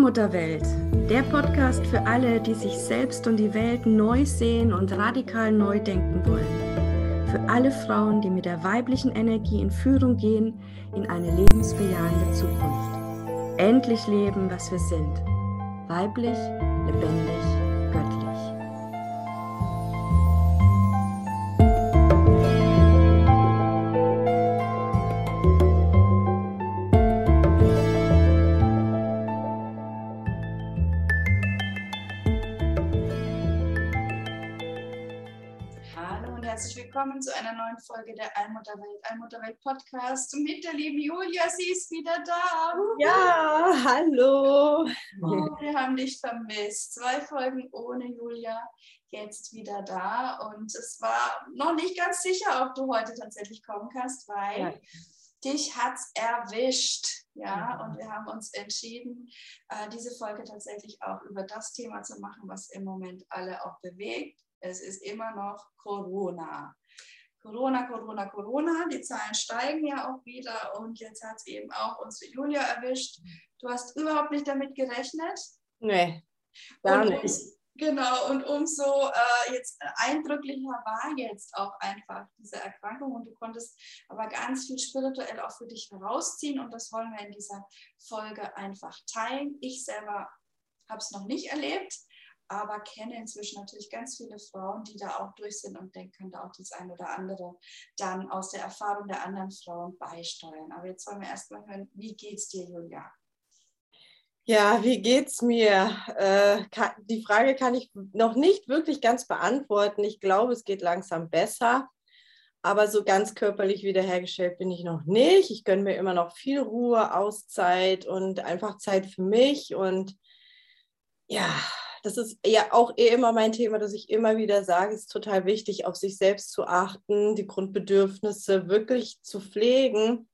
Allmutterwelt, der Podcast für alle, die sich selbst und die Welt neu sehen und radikal neu denken wollen. Für alle Frauen, die mit der weiblichen Energie in Führung gehen in eine lebensbejahende Zukunft. Endlich leben, was wir sind. Weiblich, lebendig, göttlich. Willkommen zu einer neuen Folge der Allmutterwelt, Allmutterwelt Podcast mit der lieben Julia. Sie ist wieder da. Ja, hallo. Oh, wir haben dich vermisst. Zwei Folgen ohne Julia, jetzt wieder da. Und es war noch nicht ganz sicher, ob du heute tatsächlich kommen kannst, weil ja. dich hat es erwischt. Ja, und wir haben uns entschieden, äh, diese Folge tatsächlich auch über das Thema zu machen, was im Moment alle auch bewegt. Es ist immer noch Corona. Corona, Corona, Corona. Die Zahlen steigen ja auch wieder und jetzt hat es eben auch unsere Julia erwischt. Du hast überhaupt nicht damit gerechnet? Nee, gar und nicht. genau, und umso äh, jetzt eindrücklicher war jetzt auch einfach diese Erkrankung und du konntest aber ganz viel spirituell auch für dich herausziehen und das wollen wir in dieser Folge einfach teilen. Ich selber habe es noch nicht erlebt aber kenne inzwischen natürlich ganz viele Frauen, die da auch durch sind und denken, können da auch das ein oder andere dann aus der Erfahrung der anderen Frauen beisteuern. Aber jetzt wollen wir erstmal hören, wie geht's dir, Julia? Ja, wie geht's mir? Äh, kann, die Frage kann ich noch nicht wirklich ganz beantworten. Ich glaube, es geht langsam besser. Aber so ganz körperlich wiederhergestellt bin ich noch nicht. Ich gönne mir immer noch viel Ruhe, Auszeit und einfach Zeit für mich. Und ja, das ist ja auch eh immer mein Thema, dass ich immer wieder sage, es ist total wichtig, auf sich selbst zu achten, die Grundbedürfnisse wirklich zu pflegen,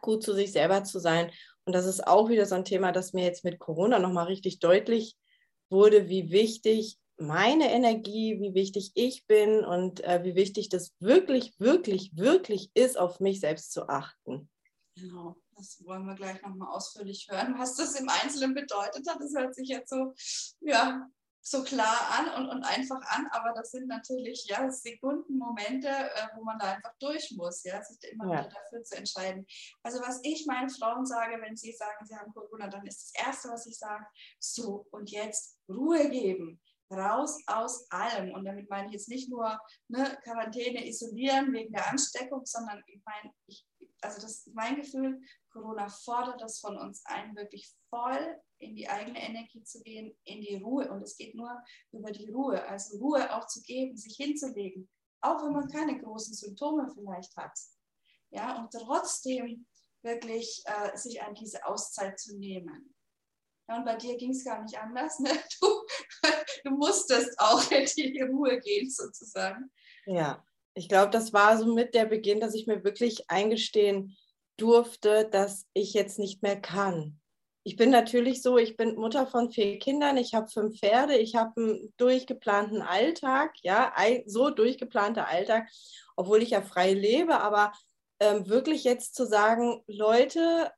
gut zu sich selber zu sein. Und das ist auch wieder so ein Thema, das mir jetzt mit Corona nochmal richtig deutlich wurde, wie wichtig meine Energie, wie wichtig ich bin und äh, wie wichtig das wirklich, wirklich, wirklich ist, auf mich selbst zu achten. Genau. Das wollen wir gleich nochmal ausführlich hören, was das im Einzelnen bedeutet hat. Das hört sich jetzt so, ja, so klar an und, und einfach an, aber das sind natürlich ja Sekunden, Momente, äh, wo man da einfach durch muss, ja, sich immer ja. wieder dafür zu entscheiden. Also was ich meinen Frauen sage, wenn sie sagen, sie haben Corona, dann ist das Erste, was ich sage, so und jetzt Ruhe geben raus aus allem. Und damit meine ich jetzt nicht nur ne, Quarantäne isolieren wegen der Ansteckung, sondern ich meine, ich, also das ist mein Gefühl, Corona fordert das von uns ein, wirklich voll in die eigene Energie zu gehen, in die Ruhe. Und es geht nur über die Ruhe, also Ruhe auch zu geben, sich hinzulegen, auch wenn man keine großen Symptome vielleicht hat. Ja, und trotzdem wirklich äh, sich an diese Auszeit zu nehmen. Ja, und bei dir ging es gar nicht anders. Ne? Du, du musstest auch in die Ruhe gehen, sozusagen. Ja, ich glaube, das war so mit der Beginn, dass ich mir wirklich eingestehen durfte, dass ich jetzt nicht mehr kann. Ich bin natürlich so, ich bin Mutter von vier Kindern, ich habe fünf Pferde, ich habe einen durchgeplanten Alltag, ja, so durchgeplanter Alltag, obwohl ich ja frei lebe, aber ähm, wirklich jetzt zu sagen, Leute,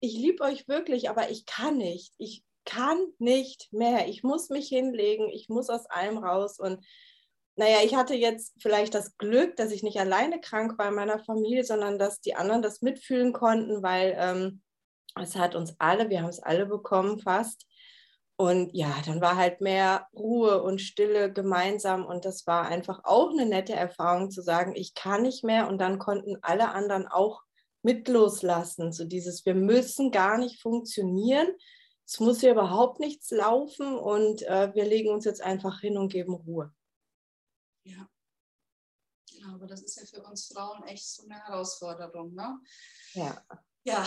ich liebe euch wirklich, aber ich kann nicht, ich kann nicht mehr, ich muss mich hinlegen, ich muss aus allem raus und naja, ich hatte jetzt vielleicht das Glück, dass ich nicht alleine krank war in meiner Familie, sondern dass die anderen das mitfühlen konnten, weil ähm, es hat uns alle, wir haben es alle bekommen fast. Und ja, dann war halt mehr Ruhe und Stille gemeinsam und das war einfach auch eine nette Erfahrung zu sagen, ich kann nicht mehr und dann konnten alle anderen auch mit loslassen. So dieses, wir müssen gar nicht funktionieren, es muss hier überhaupt nichts laufen und äh, wir legen uns jetzt einfach hin und geben Ruhe. Ja. Genau, aber das ist ja für uns Frauen echt so eine Herausforderung, ne? Ja. Ja,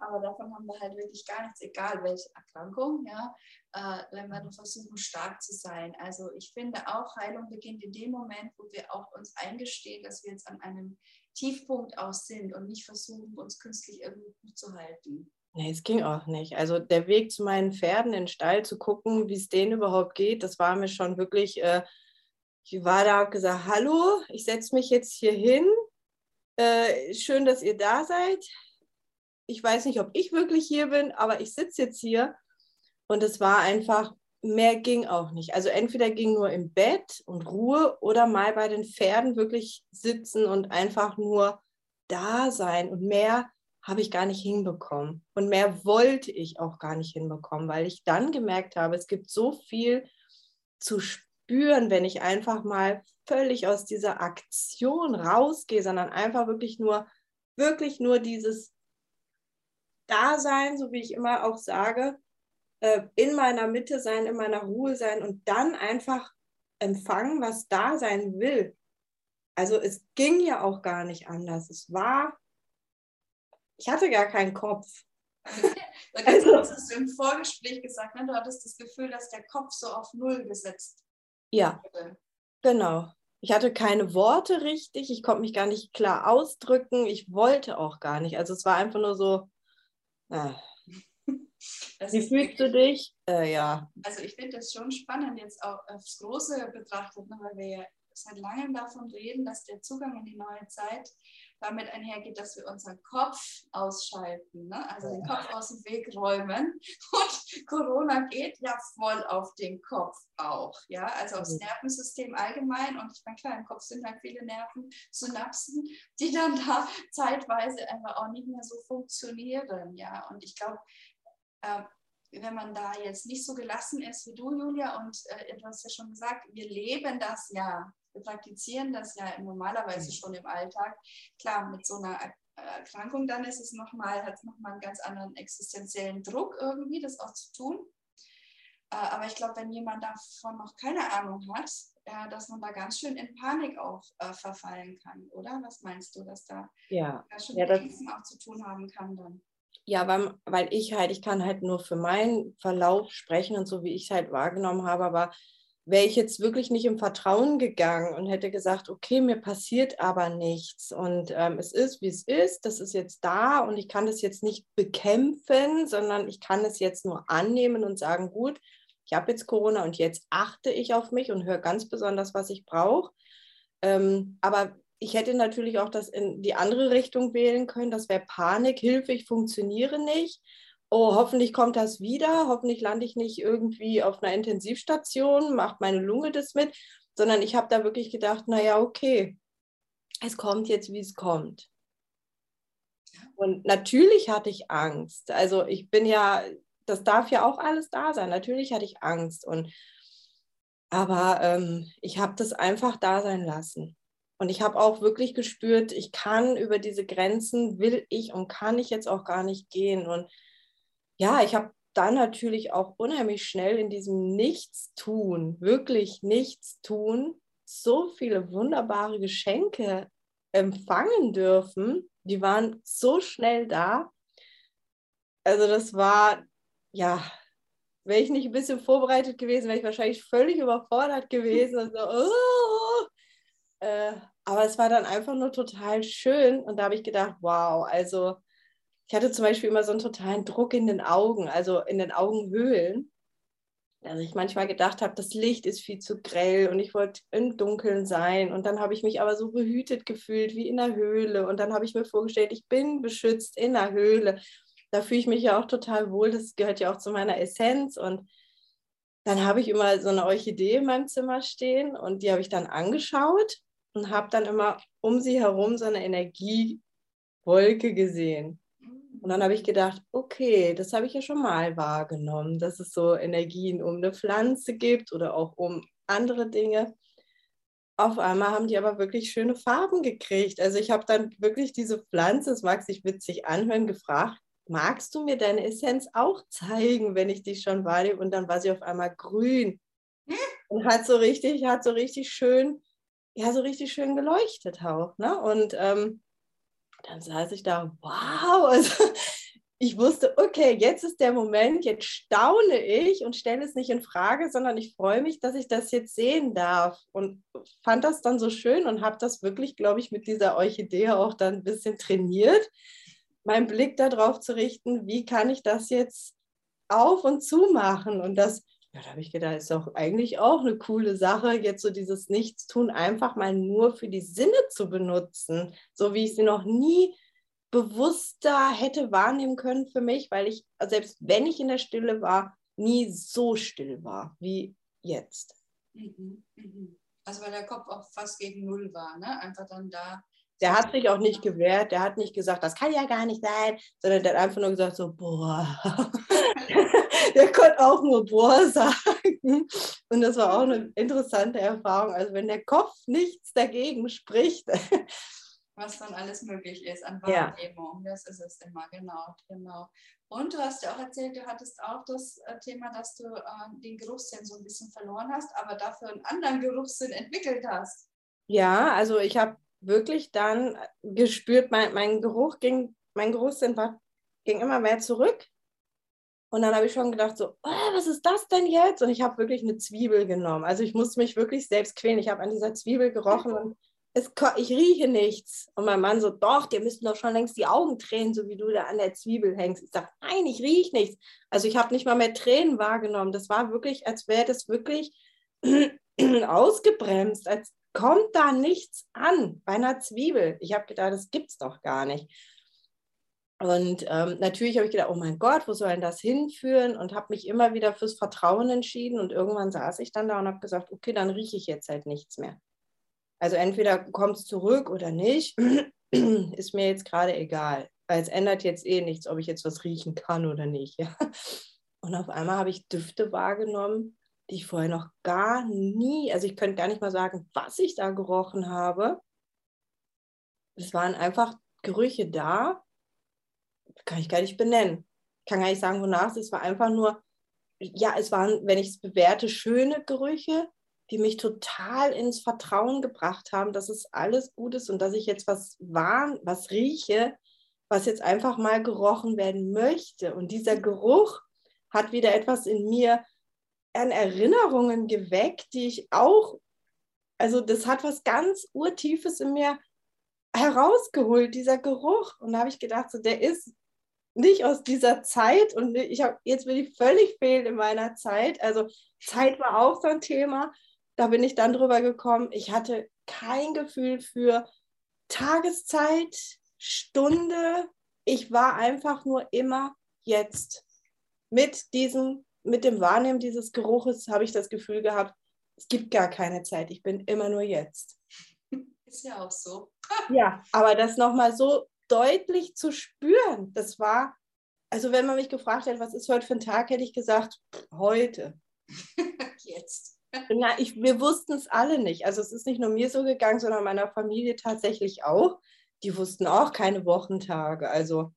aber davon haben wir halt wirklich gar nichts, egal welche Erkrankung, ja, äh, wenn wir nur versuchen, stark zu sein. Also ich finde auch, Heilung beginnt in dem Moment, wo wir auch uns eingestehen, dass wir jetzt an einem Tiefpunkt aus sind und nicht versuchen, uns künstlich irgendwie gut zu halten. Nee, es ging auch nicht. Also der Weg zu meinen Pferden in den Stall zu gucken, wie es denen überhaupt geht, das war mir schon wirklich äh, ich war da, habe gesagt, hallo, ich setze mich jetzt hier hin. Äh, schön, dass ihr da seid. Ich weiß nicht, ob ich wirklich hier bin, aber ich sitze jetzt hier. Und es war einfach, mehr ging auch nicht. Also entweder ging nur im Bett und Ruhe oder mal bei den Pferden wirklich sitzen und einfach nur da sein. Und mehr habe ich gar nicht hinbekommen. Und mehr wollte ich auch gar nicht hinbekommen, weil ich dann gemerkt habe, es gibt so viel zu spüren, wenn ich einfach mal völlig aus dieser Aktion rausgehe, sondern einfach wirklich nur, wirklich nur dieses Dasein, so wie ich immer auch sage, äh, in meiner Mitte sein, in meiner Ruhe sein und dann einfach empfangen, was da sein will. Also es ging ja auch gar nicht anders. Es war, ich hatte gar keinen Kopf. da also, hast du im Vorgespräch gesagt, ne? du hattest das Gefühl, dass der Kopf so auf Null gesetzt Ja, genau. Ich hatte keine Worte richtig, ich konnte mich gar nicht klar ausdrücken, ich wollte auch gar nicht. Also es war einfach nur so, äh, Wie fühlst du dich? Äh, ja. Also ich finde das schon spannend, jetzt auch aufs Große betrachtet, ne, weil wir ja seit langem davon reden, dass der Zugang in die neue Zeit damit einhergeht, dass wir unseren Kopf ausschalten, ne? also den Kopf aus dem Weg räumen. Und Corona geht ja voll auf den Kopf auch, ja, also aufs mhm. Nervensystem allgemein. Und ich meine, klar, im Kopf sind halt viele Nervensynapsen, die dann da zeitweise einfach auch nicht mehr so funktionieren, ja. Und ich glaube, äh, wenn man da jetzt nicht so gelassen ist wie du, Julia, und äh, du hast ja schon gesagt, wir leben das ja, wir praktizieren das ja normalerweise mhm. schon im Alltag. Klar, mit so einer Erkrankung dann ist es nochmal, hat es nochmal einen ganz anderen existenziellen Druck irgendwie, das auch zu tun. Äh, aber ich glaube, wenn jemand davon noch keine Ahnung hat, äh, dass man da ganz schön in Panik auch äh, verfallen kann, oder? Was meinst du, dass da ja. schon ja, mit Ängsten auch zu tun haben kann dann? Ja, weil, weil ich halt, ich kann halt nur für meinen Verlauf sprechen und so, wie ich es halt wahrgenommen habe, aber wäre ich jetzt wirklich nicht im Vertrauen gegangen und hätte gesagt, okay, mir passiert aber nichts und ähm, es ist, wie es ist, das ist jetzt da und ich kann das jetzt nicht bekämpfen, sondern ich kann es jetzt nur annehmen und sagen, gut, ich habe jetzt Corona und jetzt achte ich auf mich und höre ganz besonders, was ich brauche. Ähm, aber ich hätte natürlich auch das in die andere Richtung wählen können. Das wäre Panik, Hilfe, ich funktioniere nicht. Oh, hoffentlich kommt das wieder. Hoffentlich lande ich nicht irgendwie auf einer Intensivstation, macht meine Lunge das mit, sondern ich habe da wirklich gedacht, naja, okay, es kommt jetzt, wie es kommt. Und natürlich hatte ich Angst. Also ich bin ja, das darf ja auch alles da sein. Natürlich hatte ich Angst. Und aber ähm, ich habe das einfach da sein lassen. Und ich habe auch wirklich gespürt, ich kann über diese Grenzen, will ich und kann ich jetzt auch gar nicht gehen. Und ja, ich habe dann natürlich auch unheimlich schnell in diesem Nichtstun, wirklich Nichtstun, so viele wunderbare Geschenke empfangen dürfen. Die waren so schnell da. Also das war, ja, wäre ich nicht ein bisschen vorbereitet gewesen, wäre ich wahrscheinlich völlig überfordert gewesen. Also, oh, äh, aber es war dann einfach nur total schön und da habe ich gedacht, wow, also ich hatte zum Beispiel immer so einen totalen Druck in den Augen, also in den Augenhöhlen. Also ich manchmal gedacht habe, das Licht ist viel zu grell und ich wollte im Dunkeln sein. Und dann habe ich mich aber so behütet gefühlt wie in der Höhle. Und dann habe ich mir vorgestellt, ich bin beschützt in der Höhle. Da fühle ich mich ja auch total wohl. Das gehört ja auch zu meiner Essenz. Und dann habe ich immer so eine Orchidee in meinem Zimmer stehen und die habe ich dann angeschaut und habe dann immer um sie herum so eine Energiewolke gesehen. Und dann habe ich gedacht, okay, das habe ich ja schon mal wahrgenommen, dass es so Energien um eine Pflanze gibt oder auch um andere Dinge. Auf einmal haben die aber wirklich schöne Farben gekriegt. Also ich habe dann wirklich diese Pflanze, es mag sich witzig anhören, gefragt, magst du mir deine Essenz auch zeigen, wenn ich dich schon wahrnehme? Und dann war sie auf einmal grün und hat so richtig, hat so richtig schön ja so richtig schön geleuchtet auch. Ne? Und ähm, dann saß ich da, wow, also ich wusste, okay, jetzt ist der Moment, jetzt staune ich und stelle es nicht in Frage, sondern ich freue mich, dass ich das jetzt sehen darf. Und fand das dann so schön und habe das wirklich, glaube ich, mit dieser Orchidee auch dann ein bisschen trainiert, meinen Blick darauf zu richten, wie kann ich das jetzt auf und zu machen und das ja, da habe ich gedacht, ist doch eigentlich auch eine coole Sache, jetzt so dieses Nichtstun einfach mal nur für die Sinne zu benutzen, so wie ich sie noch nie bewusster hätte wahrnehmen können für mich, weil ich, selbst wenn ich in der Stille war, nie so still war wie jetzt. Mhm, mhm. Also weil der Kopf auch fast gegen Null war, ne? Einfach dann da. Der hat sich auch nicht gewehrt, der hat nicht gesagt, das kann ja gar nicht sein, sondern der hat einfach nur gesagt, so, boah. der konnte auch nur boah sagen. Und das war auch eine interessante Erfahrung. Also wenn der Kopf nichts dagegen spricht, was dann alles möglich ist an Wahrnehmung. Ja. Das ist es immer, genau, genau. Und du hast ja auch erzählt, du hattest auch das äh, Thema, dass du äh, den Geruchssinn so ein bisschen verloren hast, aber dafür einen anderen Geruchssinn entwickelt hast. Ja, also ich habe wirklich dann gespürt, mein, mein Geruch ging, mein Geruchssinn war, ging immer mehr zurück. Und dann habe ich schon gedacht, so, oh, was ist das denn jetzt? Und ich habe wirklich eine Zwiebel genommen. Also ich musste mich wirklich selbst quälen. Ich habe an dieser Zwiebel gerochen und es, ich rieche nichts. Und mein Mann so, doch, dir müssten doch schon längst die Augen tränen, so wie du da an der Zwiebel hängst. Ich sage, nein, ich rieche nichts. Also ich habe nicht mal mehr Tränen wahrgenommen. Das war wirklich, als wäre das wirklich ausgebremst, als kommt da nichts an bei einer Zwiebel. Ich habe gedacht, das gibt es doch gar nicht. Und ähm, natürlich habe ich gedacht, oh mein Gott, wo soll denn das hinführen? Und habe mich immer wieder fürs Vertrauen entschieden. Und irgendwann saß ich dann da und habe gesagt, okay, dann rieche ich jetzt halt nichts mehr. Also entweder kommt es zurück oder nicht, ist mir jetzt gerade egal. Weil es ändert jetzt eh nichts, ob ich jetzt was riechen kann oder nicht. Ja? Und auf einmal habe ich Düfte wahrgenommen, die ich vorher noch gar nie, also ich könnte gar nicht mal sagen, was ich da gerochen habe. Es waren einfach Gerüche da, kann ich gar nicht benennen. Ich kann gar nicht sagen, wonach es war einfach nur, ja, es waren, wenn ich es bewerte, schöne Gerüche, die mich total ins Vertrauen gebracht haben, dass es alles gut ist und dass ich jetzt was wahr, was rieche, was jetzt einfach mal gerochen werden möchte. Und dieser Geruch hat wieder etwas in mir an Erinnerungen geweckt, die ich auch, also das hat was ganz Urtiefes in mir herausgeholt, dieser Geruch. Und da habe ich gedacht, so, der ist nicht aus dieser Zeit und ich habe jetzt bin ich völlig fehl in meiner Zeit. Also Zeit war auch so ein Thema da bin ich dann drüber gekommen, ich hatte kein Gefühl für Tageszeit, Stunde. Ich war einfach nur immer jetzt. Mit diesem, mit dem Wahrnehmen dieses Geruches habe ich das Gefühl gehabt, es gibt gar keine Zeit, ich bin immer nur jetzt. Ist ja auch so. ja, aber das nochmal so deutlich zu spüren, das war, also wenn man mich gefragt hätte, was ist heute für ein Tag, hätte ich gesagt, heute. jetzt. Na, ich, wir wussten es alle nicht. Also es ist nicht nur mir so gegangen, sondern meiner Familie tatsächlich auch. Die wussten auch keine Wochentage. Also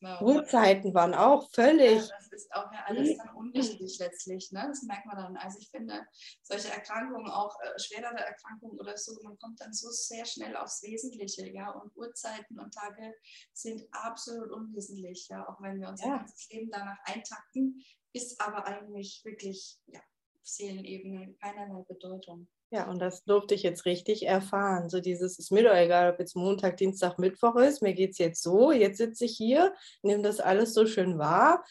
wow. Uhrzeiten waren auch völlig. Ja, das ist auch ja alles dann unterschiedlich letztlich. Ne? Das merkt man dann. Also ich finde, solche Erkrankungen, auch äh, schwerere Erkrankungen oder so, man kommt dann so sehr schnell aufs Wesentliche. Ja? Und Uhrzeiten und Tage sind absolut unwesentlich. Ja? Auch wenn wir unser ja. ganzes Leben danach eintakten, ist aber eigentlich wirklich ja, Seelenebene keinerlei Bedeutung. Ja, und das durfte ich jetzt richtig erfahren. So dieses ist mir doch egal, ob jetzt Montag, Dienstag, Mittwoch ist. Mir geht es jetzt so. Jetzt sitze ich hier, nehme das alles so schön wahr.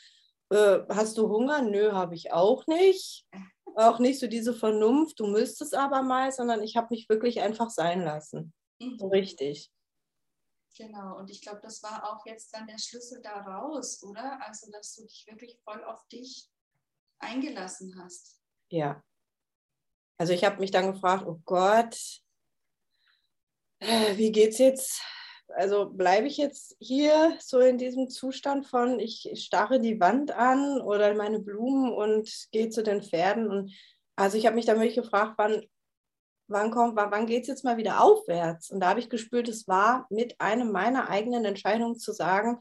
Äh, hast du Hunger? Nö, habe ich auch nicht. Auch nicht so diese Vernunft, du müsstest aber mal, sondern ich habe mich wirklich einfach sein lassen. Mhm. So richtig. Genau, und ich glaube, das war auch jetzt dann der Schlüssel daraus, oder? Also, dass du dich wirklich voll auf dich eingelassen hast. Ja. Also ich habe mich dann gefragt, oh Gott, äh, wie geht's jetzt? Also bleibe ich jetzt hier so in diesem Zustand von, ich starre die Wand an oder meine Blumen und gehe zu den Pferden. Und also ich habe mich dann wirklich gefragt, wann, wann kommt, wann, wann geht es jetzt mal wieder aufwärts? Und da habe ich gespürt, es war mit einem meiner eigenen Entscheidungen zu sagen,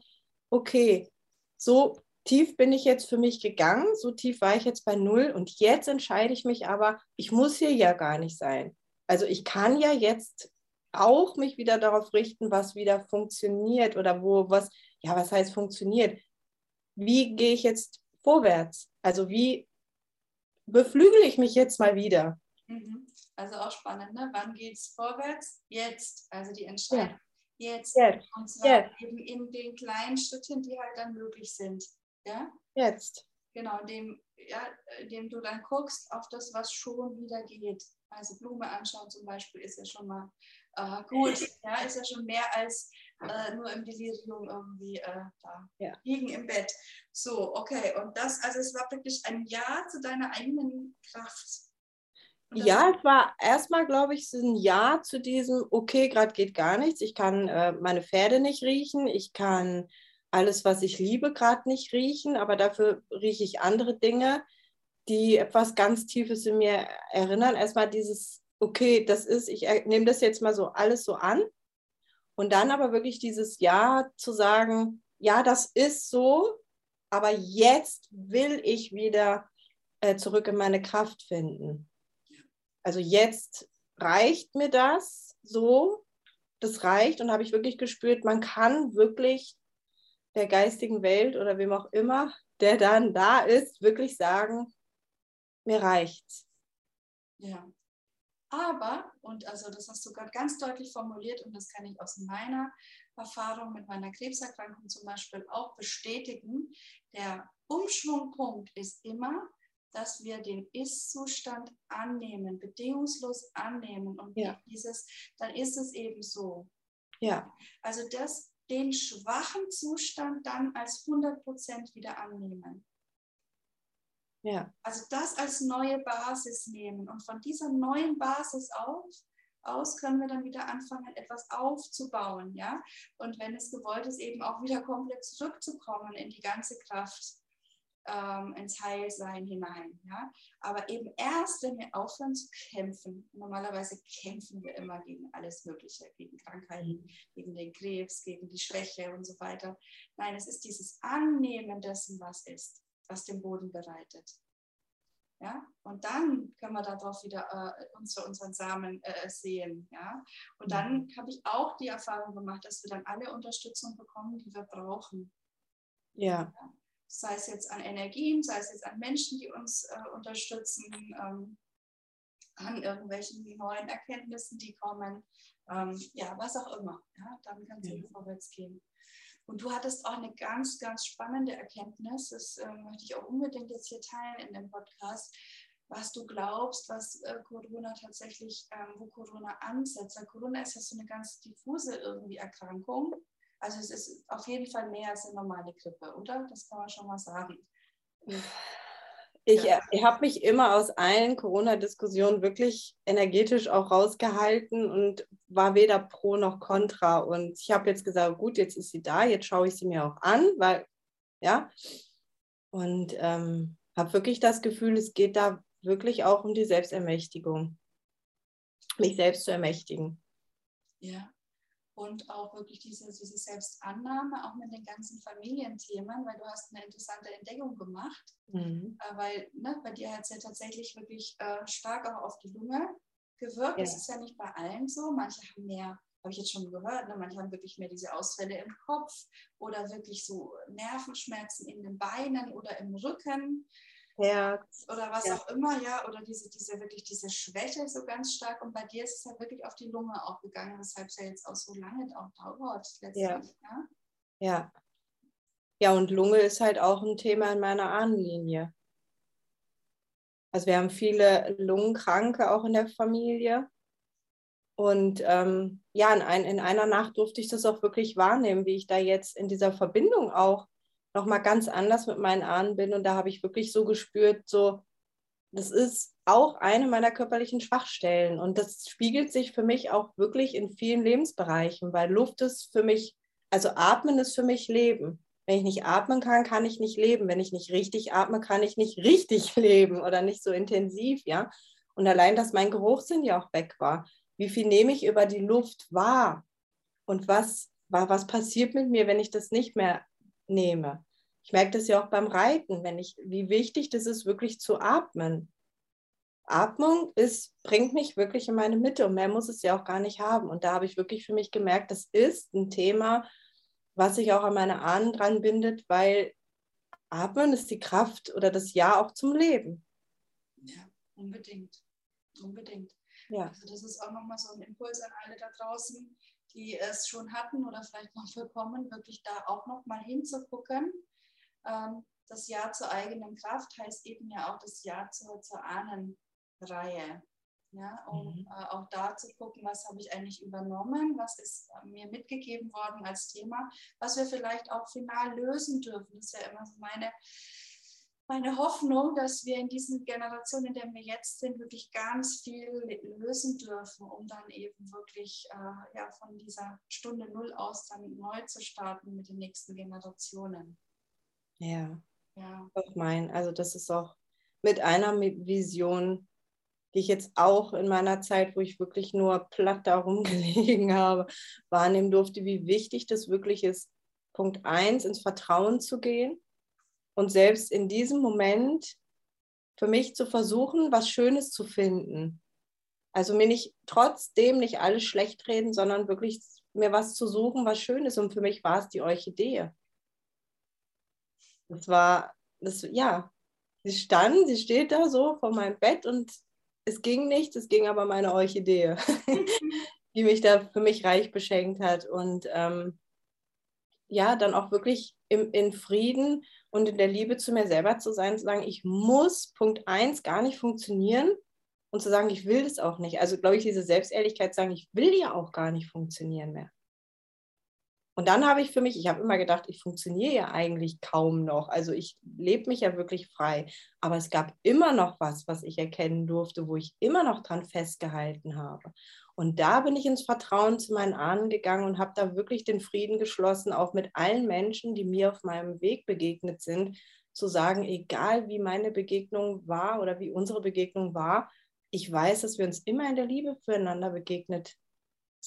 okay, so tief bin ich jetzt für mich gegangen, so tief war ich jetzt bei Null und jetzt entscheide ich mich aber, ich muss hier ja gar nicht sein. Also ich kann ja jetzt auch mich wieder darauf richten, was wieder funktioniert oder wo was, ja, was heißt funktioniert? Wie gehe ich jetzt vorwärts? Also wie beflügel ich mich jetzt mal wieder? Mhm. Also auch spannend, ne? Wann geht es vorwärts? Jetzt, also die Entscheidung. Ja. Jetzt. Jetzt. Und zwar Jetzt. eben in den kleinen Schritten, die halt dann möglich sind. Ja? Jetzt. Genau, indem, ja, indem du dann guckst auf das, was schon wieder geht. Also Blume anschauen zum Beispiel ist ja schon mal äh, gut. Ja, ist ja schon mehr als äh, nur im Delirium irgendwie äh, da Ja. liegen im Bett. So, okay. Und das, also es war wirklich ein Ja zu deiner eigenen Kraft. Ja, es war erstmal, glaube ich, so ein Ja zu diesem, okay, gerade geht gar nichts. Ich kann äh, meine Pferde nicht riechen, ich kann alles, was ich liebe, gerade nicht riechen, aber dafür rieche ich andere Dinge, die etwas ganz Tiefes in mir erinnern. Erstmal dieses, okay, das ist, ich er- nehme das jetzt mal so alles so an. Und dann aber wirklich dieses Ja zu sagen, ja, das ist so, aber jetzt will ich wieder äh, zurück in meine Kraft finden. Also jetzt reicht mir das so, das reicht und habe ich wirklich gespürt, man kann wirklich der geistigen Welt oder wem auch immer, der dann da ist, wirklich sagen, mir reicht's. Ja. Aber, und also das hast du gerade ganz deutlich formuliert und das kann ich aus meiner Erfahrung mit meiner Krebserkrankung zum Beispiel auch bestätigen, der Umschwungpunkt ist immer, dass wir den Ist-Zustand annehmen, bedingungslos annehmen und Ja. dieses, dann ist es eben so. Ja, Also das, den schwachen Zustand dann als 100% wieder annehmen. ja, Also das als neue Basis nehmen und von dieser neuen Basis aus, aus können wir dann wieder anfangen, etwas aufzubauen, ja. Und wenn es gewollt ist, eben auch wieder komplett zurückzukommen in die ganze Kraft, ähm, ins Heilsein hinein, ja. Aber eben erst, wenn wir aufhören zu kämpfen. Normalerweise kämpfen wir immer gegen alles Mögliche, gegen Krankheiten, gegen den Krebs, gegen die Schwäche und so weiter. Nein, es ist dieses Annehmen dessen, was ist, was den Boden bereitet. Ja, und dann können wir darauf wieder äh, unsere, unseren Samen äh, sehen. Ja, und dann habe ich auch die Erfahrung gemacht, dass wir dann alle Unterstützung bekommen, die wir brauchen. ja, Sei es jetzt an Energien, sei es jetzt an Menschen, die uns äh, unterstützen, ähm, an irgendwelchen neuen Erkenntnissen, die kommen. Ähm, ja, was auch immer. Ja, dann kann es Ja. eben vorwärts gehen. Und du hattest auch eine ganz, ganz spannende Erkenntnis, das äh, möchte ich auch unbedingt jetzt hier teilen in dem Podcast, was du glaubst, was äh, Corona tatsächlich, ähm, wo Corona ansetzt. Weil Corona ist ja so eine ganz diffuse irgendwie Erkrankung. Also es ist auf jeden Fall mehr als eine normale Grippe, oder? Das kann man schon mal sagen. Ich, Ja. ich habe mich immer aus allen Corona-Diskussionen wirklich energetisch auch rausgehalten und war weder pro noch contra. Und ich habe jetzt gesagt, gut, jetzt ist sie da, jetzt schaue ich sie mir auch an, weil, ja, und ähm, habe wirklich das Gefühl, es geht da wirklich auch um die Selbstermächtigung, mich selbst zu ermächtigen. Ja. Und auch wirklich diese, diese Selbstannahme, auch mit den ganzen Familienthemen, weil du hast eine interessante Entdeckung gemacht. Mhm. Äh, weil ne, bei dir hat es ja tatsächlich wirklich äh, stark auch auf die Lunge gewirkt. Ja. Das ist ja nicht bei allen so. Manche haben mehr, habe ich jetzt schon gehört, ne, manche haben wirklich mehr diese Ausfälle im Kopf oder wirklich so Nervenschmerzen in den Beinen oder im Rücken Herz. oder was Ja. auch immer, ja, oder diese, diese wirklich diese Schwäche so ganz stark. Und bei dir ist es ja wirklich auf die Lunge auch gegangen, weshalb es ja jetzt auch so lange auch dauert letztlich. Ja. Ja. Ja. Und Lunge ist halt auch ein Thema in meiner Ahnenlinie. Also wir haben viele Lungenkranke auch in der Familie. Und ähm, ja, in, ein, in einer Nacht durfte ich das auch wirklich wahrnehmen, wie ich da jetzt in dieser Verbindung auch nochmal ganz anders mit meinen Ahnen bin. Und da habe ich wirklich so gespürt, so, das ist auch eine meiner körperlichen Schwachstellen. Und das spiegelt sich für mich auch wirklich in vielen Lebensbereichen, weil Luft ist für mich, also Atmen ist für mich Leben. Wenn ich nicht atmen kann, kann ich nicht leben. Wenn ich nicht richtig atme, kann ich nicht richtig leben oder nicht so intensiv, ja. Und allein, dass mein Geruchssinn ja auch weg war. Wie viel nehme ich über die Luft wahr? Und was, was passiert mit mir, wenn ich das nicht mehr nehme? Ich merke das ja auch beim Reiten, wenn ich, wie wichtig das ist, wirklich zu atmen. Atmung ist, bringt mich wirklich in meine Mitte und mehr muss es ja auch gar nicht haben. Und da habe ich wirklich für mich gemerkt, das ist ein Thema, was sich auch an meine Ahnen dran bindet, weil Atmen ist die Kraft oder das Ja auch zum Leben. ja, unbedingt. Unbedingt. Ja. Also das ist auch nochmal so ein Impuls an alle da draußen, die es schon hatten oder vielleicht noch bekommen, wirklich da auch nochmal hinzugucken. Ähm, das Ja zur eigenen Kraft heißt eben ja auch das Ja zur, zur Ahnenreihe. Ja, um mhm. äh, auch da zu gucken, was habe ich eigentlich übernommen, was ist äh, mir mitgegeben worden als Thema, was wir vielleicht auch final lösen dürfen. Das ist ja immer so meine, meine Hoffnung, dass wir in diesen Generationen, in denen wir jetzt sind, wirklich ganz viel lösen dürfen, um dann eben wirklich äh, ja, von dieser Stunde Null aus dann neu zu starten mit den nächsten Generationen. Ja, ja. auch mein. Also das ist auch mit einer Vision, die ich jetzt auch in meiner Zeit, wo ich wirklich nur platt darum gelegen habe, wahrnehmen durfte, wie wichtig das wirklich ist, Punkt eins, ins Vertrauen zu gehen und selbst in diesem Moment für mich zu versuchen, was Schönes zu finden. Also mir nicht trotzdem nicht alles schlecht reden, sondern wirklich mir was zu suchen, was Schönes. Und für mich war es die Orchidee. Das war, das, ja, sie stand, sie steht da so vor meinem Bett und es ging nichts, es ging aber meine Orchidee, die mich da für mich reich beschenkt hat. Und ähm, ja, dann auch wirklich im, in Frieden und in der Liebe zu mir selber zu sein, zu sagen, ich muss Punkt eins gar nicht funktionieren und zu sagen, ich will das auch nicht. Also glaube ich, diese Selbstehrlichkeit sagen, ich will ja auch gar nicht funktionieren mehr. Und dann habe ich für mich, ich habe immer gedacht, ich funktioniere ja eigentlich kaum noch. Also ich lebe mich ja wirklich frei. Aber es gab immer noch was, was ich erkennen durfte, wo ich immer noch dran festgehalten habe. Und da bin ich ins Vertrauen zu meinen Ahnen gegangen und habe da wirklich den Frieden geschlossen, auch mit allen Menschen, die mir auf meinem Weg begegnet sind, zu sagen, egal wie meine Begegnung war oder wie unsere Begegnung war, ich weiß, dass wir uns immer in der Liebe füreinander begegnet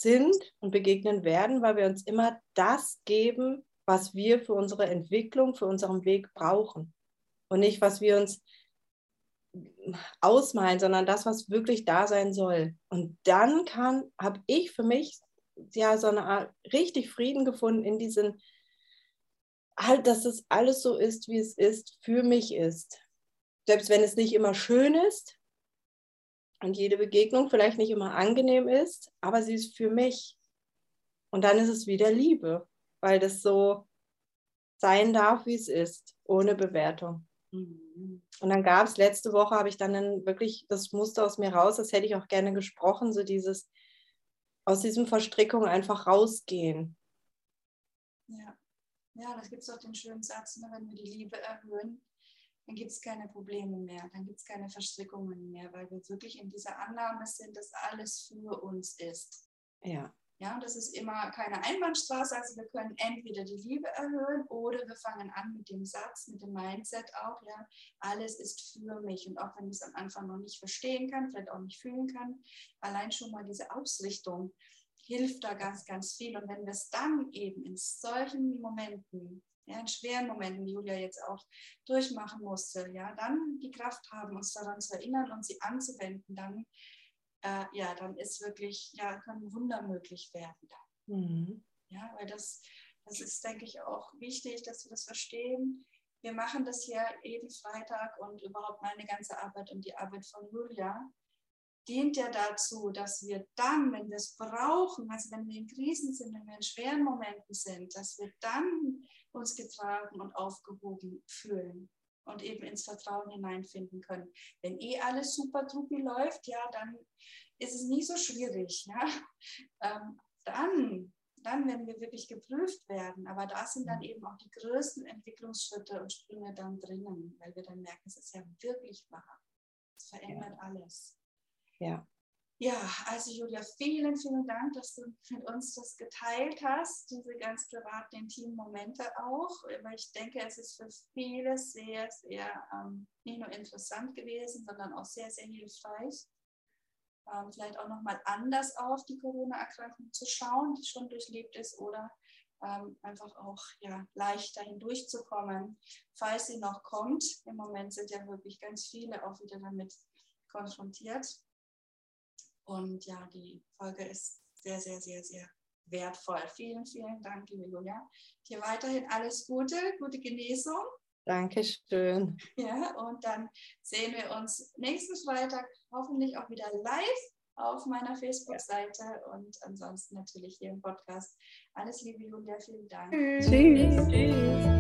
sind und begegnen werden, weil wir uns immer das geben, was wir für unsere Entwicklung, für unseren Weg brauchen. Und nicht, was wir uns ausmalen, sondern das, was wirklich da sein soll. Und dann kann, habe ich für mich ja so eine Art richtig Frieden gefunden in diesen, halt, dass es alles so ist, wie es ist, für mich ist. Selbst wenn es nicht immer schön ist und jede Begegnung vielleicht nicht immer angenehm ist, aber sie ist für mich. Und dann ist es wieder Liebe, weil das so sein darf, wie es ist, ohne Bewertung. Mhm. Und dann gab es letzte Woche, habe ich dann wirklich das Muster aus mir raus, das hätte ich auch gerne gesprochen, so dieses aus diesem Verstrickung einfach rausgehen. Ja, ja da gibt es auch den schönen Satz, ne, wenn wir die Liebe erhöhen, dann gibt es keine Probleme mehr, dann gibt es keine Verstrickungen mehr, weil wir wirklich in dieser Annahme sind, dass alles für uns ist. Ja. Ja, und das ist immer keine Einbahnstraße. Also wir können entweder die Liebe erhöhen oder wir fangen an mit dem Satz, mit dem Mindset auch, ja, alles ist für mich. Und auch wenn ich es am Anfang noch nicht verstehen kann, vielleicht auch nicht fühlen kann, allein schon mal diese Ausrichtung hilft da ganz, ganz viel. Und wenn wir es dann eben in solchen Momenten, ja, in schweren Momenten, wie Julia jetzt auch durchmachen musste, ja, dann die Kraft haben, uns daran zu erinnern und sie anzuwenden, dann äh, ja, dann ist wirklich, ja, können Wunder möglich werden. Mhm. Ja, weil das, das ist, denke ich, auch wichtig, dass wir das verstehen. Wir machen das hier jeden Freitag und überhaupt meine ganze Arbeit und die Arbeit von Julia dient ja dazu, dass wir dann, wenn wir es brauchen, also wenn wir in Krisen sind, wenn wir in schweren Momenten sind, dass wir dann uns getragen und aufgehoben fühlen und eben ins Vertrauen hineinfinden können. Wenn eh alles super trupi läuft, ja, dann ist es nie so schwierig. Ja? Ähm, dann, dann, wenn wir wirklich geprüft werden, aber da sind dann eben auch die größten Entwicklungsschritte und Sprünge dann drinnen, weil wir dann merken, es ist ja wirklich wahr. Es verändert ja. alles. Ja. Ja, also Julia, vielen, vielen Dank, dass du mit uns das geteilt hast, diese ganz privaten, intimen Momente auch, weil ich denke, es ist für viele sehr, sehr ähm, nicht nur interessant gewesen, sondern auch sehr, sehr hilfreich. Ähm, vielleicht auch nochmal anders auf die Corona-Erkrankung zu schauen, die schon durchlebt ist, oder ähm, einfach auch ja, leichter hindurchzukommen, falls sie noch kommt. Im Moment sind ja wirklich ganz viele auch wieder damit konfrontiert. Und ja, die Folge ist sehr, sehr, sehr, sehr wertvoll. Vielen, vielen Dank, liebe Julia. Dir weiterhin alles Gute, gute Genesung. Dankeschön. Ja, und dann sehen wir uns nächsten Freitag hoffentlich auch wieder live auf meiner Facebook-Seite und ansonsten natürlich hier im Podcast. Alles Liebe, Julia. Vielen Dank. Tschüss. Tschüss.